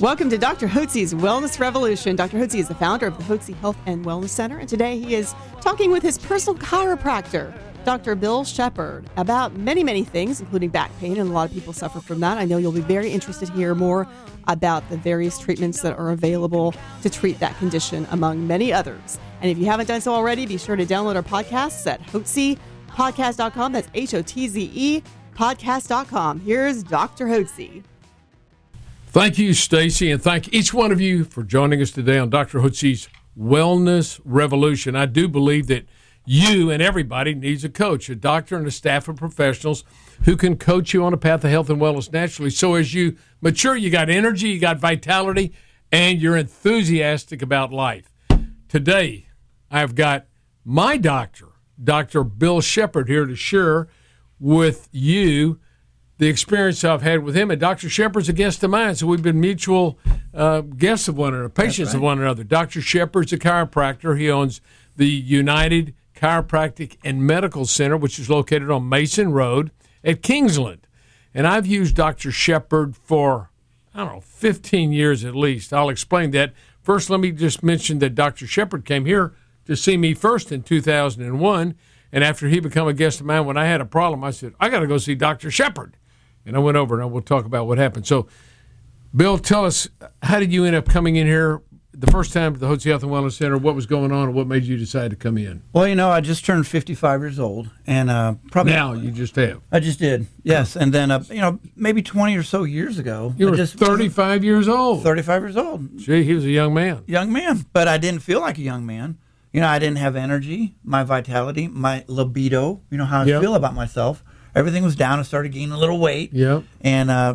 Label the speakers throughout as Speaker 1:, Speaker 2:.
Speaker 1: Welcome to Dr. Hotze's Wellness Revolution. Dr. Hotze is the founder of the Hotze Health and Wellness Center, and today he is talking with his personal chiropractor, Dr. Bill Shepard, about many, many things, including back pain, and a lot of people suffer from that. I know you'll be very interested to hear more about the various treatments that are available to treat that condition, among many others. And if you haven't done so already, be sure to download our podcasts at hotzepodcast.com. That's H O T Z E podcast.com. Here's Dr. Hotze.
Speaker 2: Thank you, Stacy, and thank each one of you for joining us today on Dr. Hotze's Wellness Revolution. I do believe that you and everybody needs a coach, a doctor, and a staff of professionals who can coach you on a path of health and wellness naturally. So as you mature, you got energy, you got vitality, and you're enthusiastic about life. Today, I've got my doctor, Dr. Bill Shepard, here to share with you the experience I've had with him. And Dr. Shepard's a guest of mine, so we've been mutual uh, guests of one another, patients right. of one another. Dr. Shepard's a chiropractor. He owns the United Chiropractic and Medical Center, which is located on Mason Road at Kingsland. And I've used Dr. Shepard for, I don't know, 15 years at least. I'll explain that. First, let me just mention that Dr. Shepard came here to see me first in 2001. And after he became a guest of mine, when I had a problem, I said, I got to go see Dr. Shepard. And I went over and we'll talk about what happened. So, Bill, tell us, how did you end up coming in here the first time to the Hotze Health and Wellness Center? What was going on and what made you decide to come in?
Speaker 3: Well, you know, I just turned 55 years old. And uh, probably.
Speaker 2: Now you just have.
Speaker 3: I just did, yes. And then, uh, you know, maybe 20 or so years ago.
Speaker 2: You were
Speaker 3: just,
Speaker 2: 35 years old.
Speaker 3: 35 years old.
Speaker 2: Gee, he was a young man.
Speaker 3: Young man. But I didn't feel like a young man. You know, I didn't have energy, my vitality, my libido, you know, how I yep. feel about myself everything was down. I started gaining a little weight.
Speaker 2: Yeah.
Speaker 3: And uh,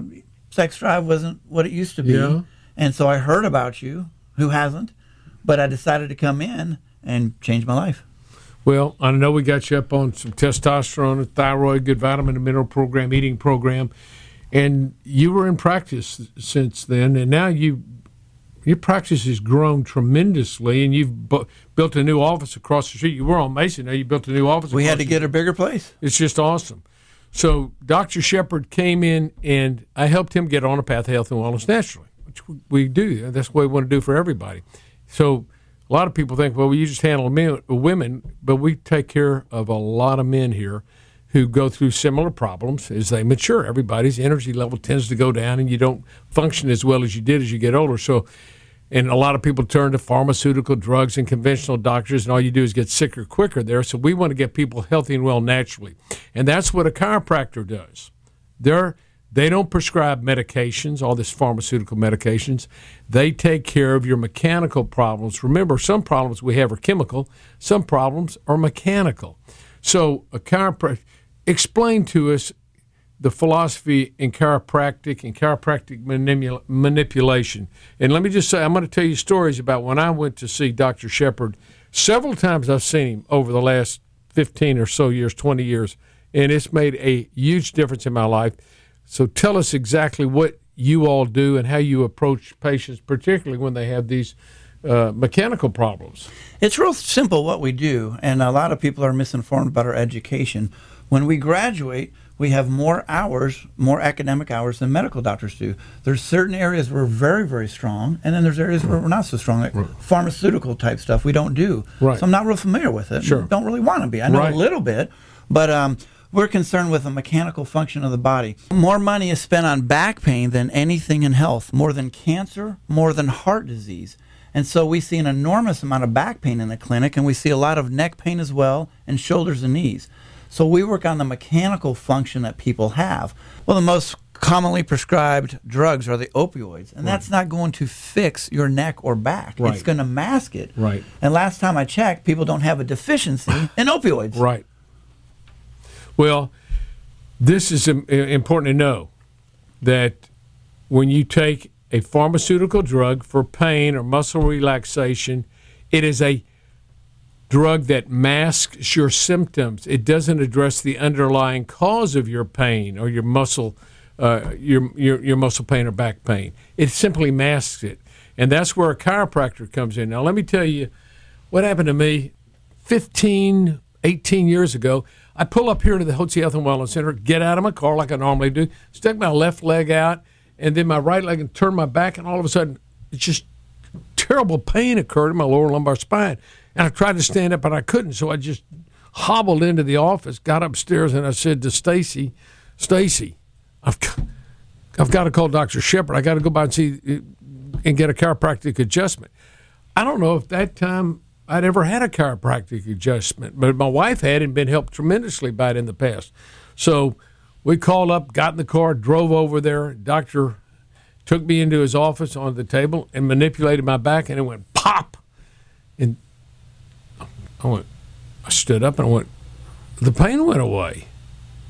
Speaker 3: sex drive wasn't what it used to be.
Speaker 2: Yeah.
Speaker 3: And so I heard about you. Who hasn't? But I decided to come in and change my life.
Speaker 2: Well, I know we got you up on some testosterone, a thyroid, good vitamin and mineral program, eating program, and you were in practice since then, and now you your practice has grown tremendously, and you've bu- built a new office across the street. You were on Mason, now you built a new office.
Speaker 3: We had to get a bigger place.
Speaker 2: It's just awesome. So Dr. Shepard came in and I helped him get on a path of health and wellness naturally, which we do. That's what we want to do for everybody. So a lot of people think, well, you just handle men, women, but we take care of a lot of men here who go through similar problems as they mature. Everybody's energy level tends to go down, and you don't function as well as you did as you get older. So and a lot of people turn to pharmaceutical drugs and conventional doctors, and all you do is get sicker quicker there. So we want to get people healthy and well naturally, and that's what a chiropractor does. They're they don't prescribe medications, all this pharmaceutical medications. They take care of your mechanical problems. Remember, some problems we have are chemical, some problems are mechanical. So a chiropractor explain to us the philosophy in chiropractic and chiropractic manipula- manipulation. And let me just say, I'm going to tell you stories about when I went to see Dr. Shepard. Several times I've seen him over the last 15 or so years, 20 years, and it's made a huge difference in my life. So tell us exactly what you all do and how you approach patients, particularly when they have these uh, mechanical problems.
Speaker 3: It's real simple what we do, and a lot of people are misinformed about our education. When we graduate, we have more hours, more academic hours than medical doctors do. There's certain areas where we're very, very strong, and then there's areas where we're not so strong, like right. pharmaceutical type stuff we don't do.
Speaker 2: Right.
Speaker 3: So I'm not real familiar with it.
Speaker 2: Sure.
Speaker 3: Don't really want to be. I know
Speaker 2: right.
Speaker 3: a little bit, but um, we're concerned with the mechanical function of the body. More money is spent on back pain than anything in health, more than cancer, more than heart disease. And so we see an enormous amount of back pain in the clinic, and we see a lot of neck pain as well, and shoulders and knees. So we work on the mechanical function that people have. Well, the most commonly prescribed drugs are the opioids, and right. that's not going to fix your neck or back.
Speaker 2: Right.
Speaker 3: It's going to mask it.
Speaker 2: Right.
Speaker 3: And last time I checked, people don't have a deficiency in opioids.
Speaker 2: Right. Well, this is important to know that when you take a pharmaceutical drug for pain or muscle relaxation, It is a drug that masks your symptoms. It doesn't address the underlying cause of your pain or your muscle, uh, your, your your muscle pain or back pain. It simply masks it, and that's where a chiropractor comes in. Now, let me tell you what happened to me 15, 18 years ago. I pull up here to the Hotze Health and Wellness Center, get out of my car like I normally do, stick my left leg out, and then my right leg and turn my back, and all of a sudden, it's just terrible pain occurred in my lower lumbar spine. And I tried to stand up, but I couldn't. So I just hobbled into the office, got upstairs, and I said to Stacy, Stacy, I've, I've got to call Dr. Shepard. I got to go by and see uh, and get a chiropractic adjustment. I don't know if that time I'd ever had a chiropractic adjustment, but my wife had and been helped tremendously by it in the past. So we called up, got in the car, drove over there. Doctor took me into his office on the table and manipulated my back, and it went pop. And I went, I stood up and I went, the pain went away.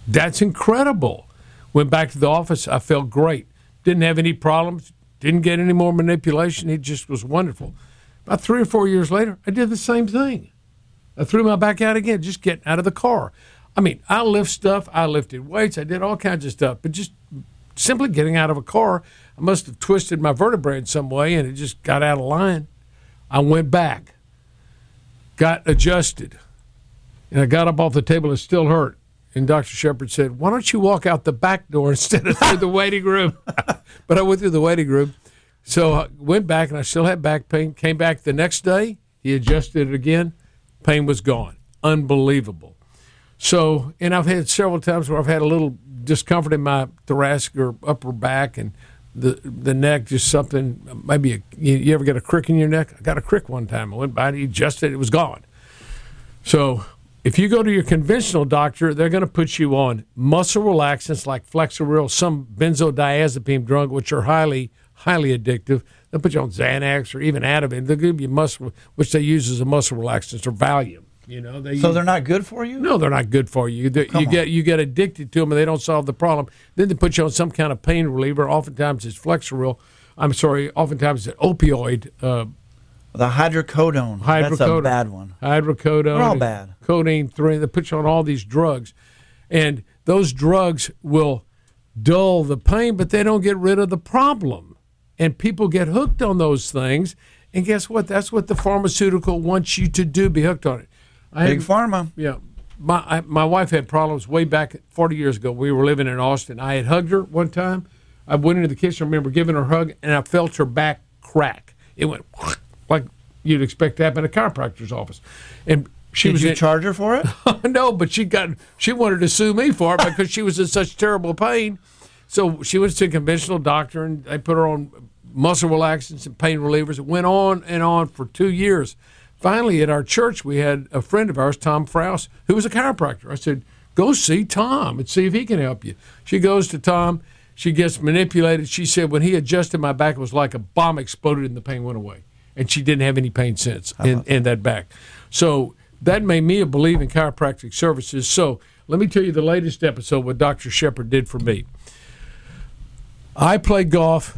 Speaker 2: That's incredible. Went back to the office. I felt great. Didn't have any problems. Didn't get any more manipulation. It just was wonderful. About three or four years later, I did the same thing. I threw my back out again, just getting out of the car. I mean, I lift stuff. I lifted weights. I did all kinds of stuff, but just simply getting out of a car, I must have twisted my vertebrae in some way, and it just got out of line. I went back, got adjusted, and I got up off the table. It still hurt. And Dr. Shepard said, Why don't you walk out the back door instead of through the waiting room? but I went through the waiting room. So I went back and I still had back pain. Came back the next day. He adjusted it again. Pain was gone. Unbelievable. So, and I've had several times where I've had a little discomfort in my thoracic or upper back and the the neck, just something, maybe a, you, you ever get a crick in your neck? I got a crick one time. I went by and he adjusted it, it was gone. So, if you go to your conventional doctor, they're going to put you on muscle relaxants like Flexeril, some benzodiazepine drug, which are highly, highly addictive. They'll put you on Xanax or even Ativan. They'll give you muscle, which they use as a muscle relaxant or Valium. You know, they
Speaker 3: So
Speaker 2: use-
Speaker 3: they're not good for you?
Speaker 2: no, they're not good for you. They- you
Speaker 3: on.
Speaker 2: get you get addicted to them, and they don't solve the problem. Then they put you on some kind of pain reliever. Oftentimes it's Flexeril. I'm sorry. Oftentimes it's an opioid. Uh,
Speaker 3: The hydrocodone. That's a bad one.
Speaker 2: Hydrocodone.
Speaker 3: They're all bad.
Speaker 2: Codeine three. They put you on all these drugs, and those drugs will dull the pain, but they don't get rid of the problem. And people get hooked on those things. And guess what? That's what the pharmaceutical wants you to do. Be hooked on it. I
Speaker 3: Big
Speaker 2: had-
Speaker 3: pharma.
Speaker 2: yeah. My I, my wife had problems way back 40 years ago. We were living in Austin. I had hugged her one time. I went into the kitchen. I remember giving her a hug, and I felt her back crack. It went like you'd expect to happen in a chiropractor's office. And she
Speaker 3: Did
Speaker 2: was
Speaker 3: you
Speaker 2: in,
Speaker 3: charge her for it?
Speaker 2: no, but she got she wanted to sue me for it because she was in such terrible pain. So she went to a conventional doctor and they put her on muscle relaxants and pain relievers. It went on and on for two years. Finally, at our church, we had a friend of ours, Tom Frouse, who was a chiropractor. I said, "Go see Tom and see if he can help you." She goes to Tom. She gets manipulated. She said, "When he adjusted my back, it was like a bomb exploded and the pain went away." And she didn't have any pain since uh-huh. in, in that back. So that made me believe in chiropractic services. So let me tell you the latest episode what Dr. Shepard did for me. I played golf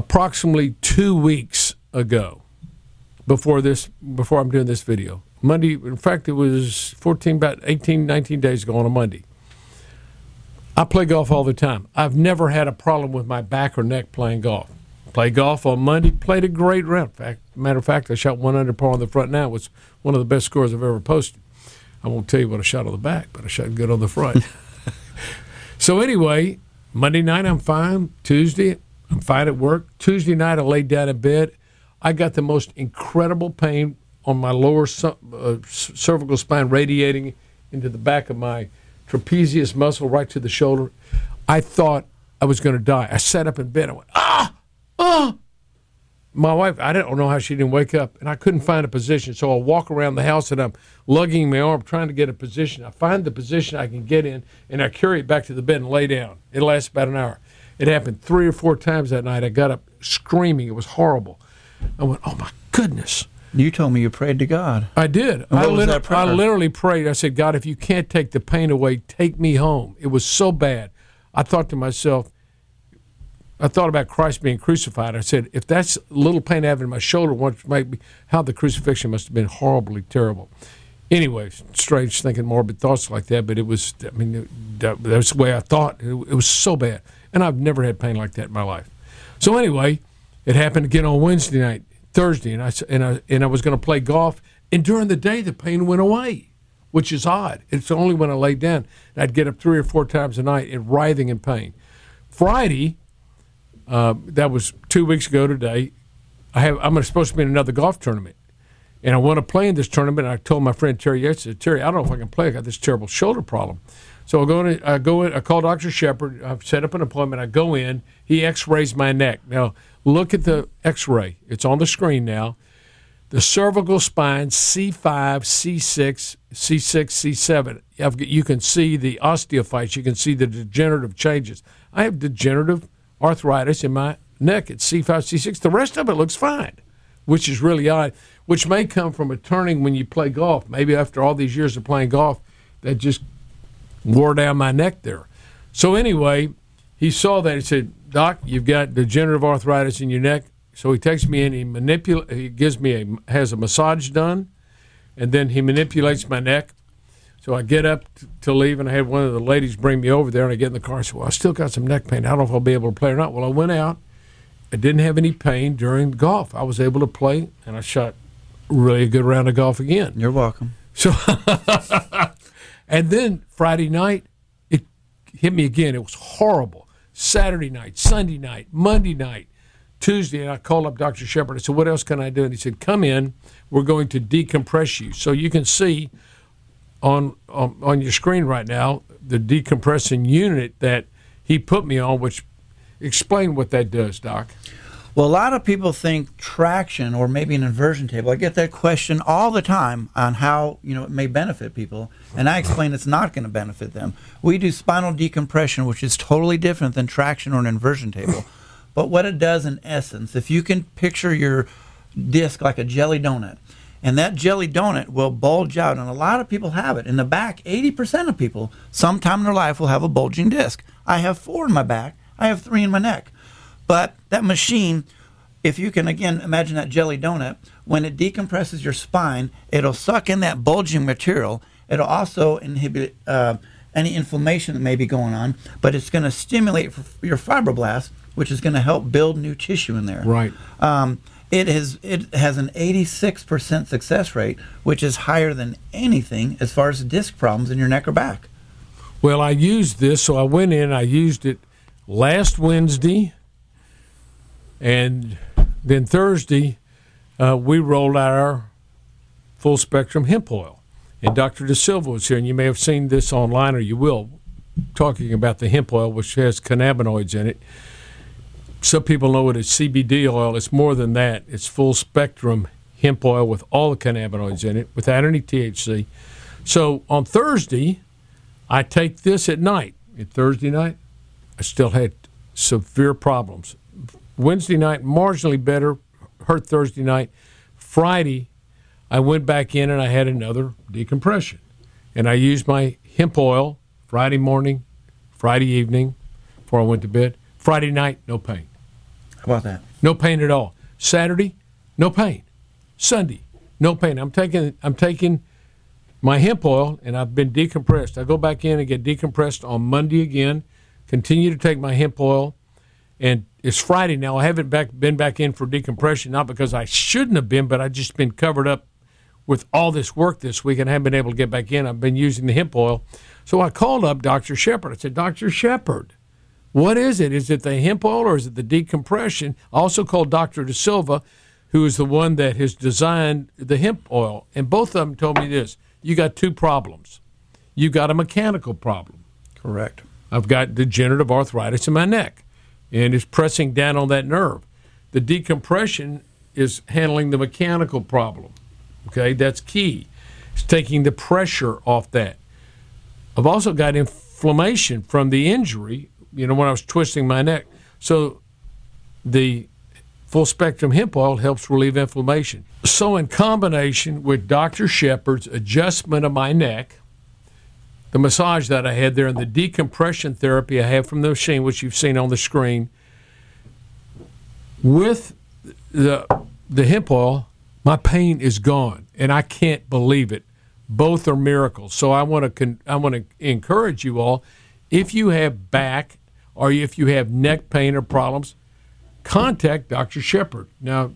Speaker 2: approximately two weeks ago before this before I'm doing this video. Monday, in fact, it was 14, about 18, 19 days ago on a Monday. I play golf all the time. I've never had a problem with my back or neck playing golf. Played golf on Monday, played a great round. In fact, matter of fact, I shot one under par on the front now. It was one of the best scores I've ever posted. I won't tell you what I shot on the back, but I shot good on the front. so anyway, Monday night I'm fine. Tuesday I'm fine at work. Tuesday night I laid down in bed. I got the most incredible pain on my lower uh, cervical spine, radiating into the back of my trapezius muscle, right to the shoulder. I thought I was going to die. I sat up in bed. I went ah ah. My wife, I don't know how she didn't wake up, and I couldn't find a position. So I walk around the house and I'm lugging my arm, trying to get a position. I find the position I can get in, and I carry it back to the bed and lay down. It lasts about an hour. It happened three or four times that night. I got up screaming. It was horrible. I went, oh my goodness.
Speaker 3: You told me you prayed to God.
Speaker 2: I did. I,
Speaker 3: what was
Speaker 2: lit-
Speaker 3: that prayer?
Speaker 2: I literally prayed. I said, God, if you can't take the pain away, take me home. It was so bad. I thought to myself, I thought about Christ being crucified. I said, if that's a little pain I have in my shoulder, what might be how the crucifixion must have been horribly terrible. Anyway, strange thinking morbid thoughts like that, but it was. I mean, that, that's the way I thought. It, it was so bad, and I've never had pain like that in my life. So anyway, it happened again on Wednesday night, Thursday, and I and I and I was going to play golf, and during the day the pain went away, which is odd. It's only when I laid down I'd get up three or four times a night and writhing in pain. Friday, uh, that was two weeks ago today. I have I'm supposed to be in another golf tournament, and I want to play in this tournament. I told my friend Terry yesterday, Terry, I don't know if I can play. I got this terrible shoulder problem. So I go in. I go in. I call Doctor Shepard. I've set up an appointment. I go in. He X-rays my neck. Now look at the X-ray. It's on the screen now. The cervical spine C5, C6, C6, C7. You can see the osteophytes. You can see the degenerative changes. I have degenerative arthritis in my neck at C5, C6. The rest of it looks fine, which is really odd, which may come from a turning when you play golf. Maybe after all these years of playing golf, that just wore down my neck there. So anyway, he saw that. He said, "Doc, you've got degenerative arthritis in your neck." So he takes me in. He manipul- He gives me a has a massage done, and then he manipulates my neck. So I get up t- to leave, and I had one of the ladies bring me over there, and I get in the car. and said, "Well, I still got some neck pain. I don't know if I'll be able to play or not." Well, I went out. I didn't have any pain during golf. I was able to play, and I shot really a good round of golf again.
Speaker 3: You're welcome.
Speaker 2: So, and then Friday night, it hit me again. It was horrible. Saturday night, Sunday night, Monday night, Tuesday, and I called up Dr. Shepard. I said, What else can I do? And he said, Come in. We're going to decompress you. So you can see on, on, on your screen right now the decompressing unit that he put me on, which explain what that does, Doc.
Speaker 3: Well, a lot of people think traction or maybe an inversion table. I get that question all the time on how you know it may benefit people, and I explain it's not going to benefit them. We do spinal decompression, which is totally different than traction or an inversion table. but what it does in essence, if you can picture your disc like a jelly donut, and that jelly donut will bulge out, and a lot of people have it in the back. Eighty percent of people, sometime in their life, will have a bulging disc. I have four in my back. I have three in my neck. But that machine, if you can again imagine that jelly donut, when it decompresses your spine, it'll suck in that bulging material. It'll also inhibit uh, any inflammation that may be going on, but it's going to stimulate your fibroblasts, which is going to help build new tissue in there.
Speaker 2: Right.
Speaker 3: Um, it has it has an 86% success rate, which is higher than anything as far as disc problems in your neck or back.
Speaker 2: Well, I used this, so I went in. I used it last Wednesday, and then Thursday uh, we rolled out our full spectrum hemp oil. And Dr. De Silva was here, and you may have seen this online, or you will, talking about the hemp oil, which has cannabinoids in it. Some people know it as CBD oil. It's more than that. It's full spectrum hemp oil with all the cannabinoids in it, without any THC. So on Thursday, I take this at night. And Thursday night, I still had severe problems. Wednesday night, marginally better, hurt Thursday night. Friday, I went back in and I had another decompression. And I used my hemp oil Friday morning, Friday evening before I went to bed. Friday night, no pain.
Speaker 3: How about that?
Speaker 2: No pain at all. Saturday, no pain. Sunday, no pain. I'm taking I'm taking my hemp oil and I've been decompressed. I go back in and get decompressed on Monday again. Continue to take my hemp oil, and it's Friday now. I haven't back been back in for decompression, not because I shouldn't have been, but I just been covered up with all this work this week and I haven't been able to get back in. I've been using the hemp oil, so I called up Dr. Shepard. I said, Dr. Shepard. What is it? Is it the hemp oil or is it the decompression? I also called Dr. De Silva, who is the one that has designed the hemp oil. And both of them told me this you got two problems. You got a mechanical problem.
Speaker 3: Correct.
Speaker 2: I've got degenerative arthritis in my neck, and it's pressing down on that nerve. The decompression is handling the mechanical problem. Okay, that's key. It's taking the pressure off that. I've also got inflammation from the injury, you know, when I was twisting my neck. So the full spectrum hemp oil helps relieve inflammation. So, in combination with Dr. Shepard's adjustment of my neck, the massage that I had there, and the decompression therapy I have from the machine, which you've seen on the screen, with the the hemp oil, my pain is gone, and I can't believe it. Both are miracles. So I want to con- I want to encourage you all. If you have back or if you have neck pain or problems, contact Dr. Shepard. Now,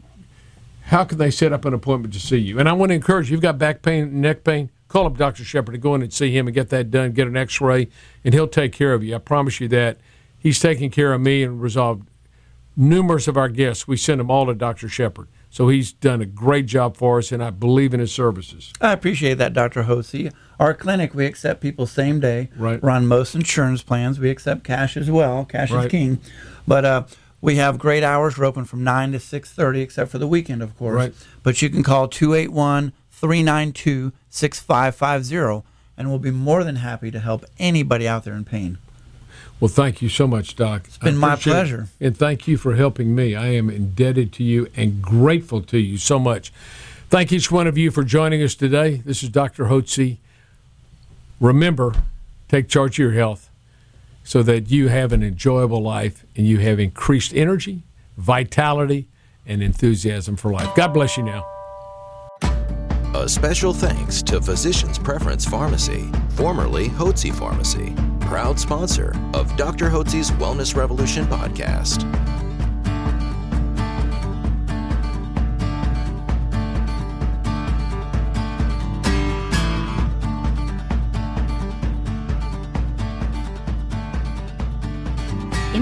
Speaker 2: how can they set up an appointment to see you? And I want to encourage you. You've got back pain, neck pain. Call up Dr. Shepard and go in and see him and get that done. Get an X-ray, and he'll take care of you. I promise you that. He's taken care of me and resolved numerous of our guests. We send them all to Dr. Shepard. So he's done a great job for us, and I believe in his services.
Speaker 3: I appreciate that, Dr. Hotze. Our clinic, we accept people same day.
Speaker 2: Right.
Speaker 3: We're on most insurance plans. We accept cash as well. Cash
Speaker 2: Right.
Speaker 3: is king. But uh, we have great hours. We're open from 9 to 6.30, except for the weekend, of course.
Speaker 2: Right.
Speaker 3: But you can call 281-392-6550, and we'll be more than happy to help anybody out there in pain.
Speaker 2: Well, thank you so much, Doc. It's
Speaker 3: been my pleasure.
Speaker 2: And thank you for helping me. I am indebted to you and grateful to you so much. Thank each one of you for joining us today. This is Dr. Hotze. Remember, take charge of your health so that you have an enjoyable life and you have increased energy, vitality, and enthusiasm for life. God bless you now.
Speaker 4: A special thanks to Physicians Preference Pharmacy, formerly Hotze Pharmacy, proud sponsor of Dr. Hotze's Wellness Revolution podcast.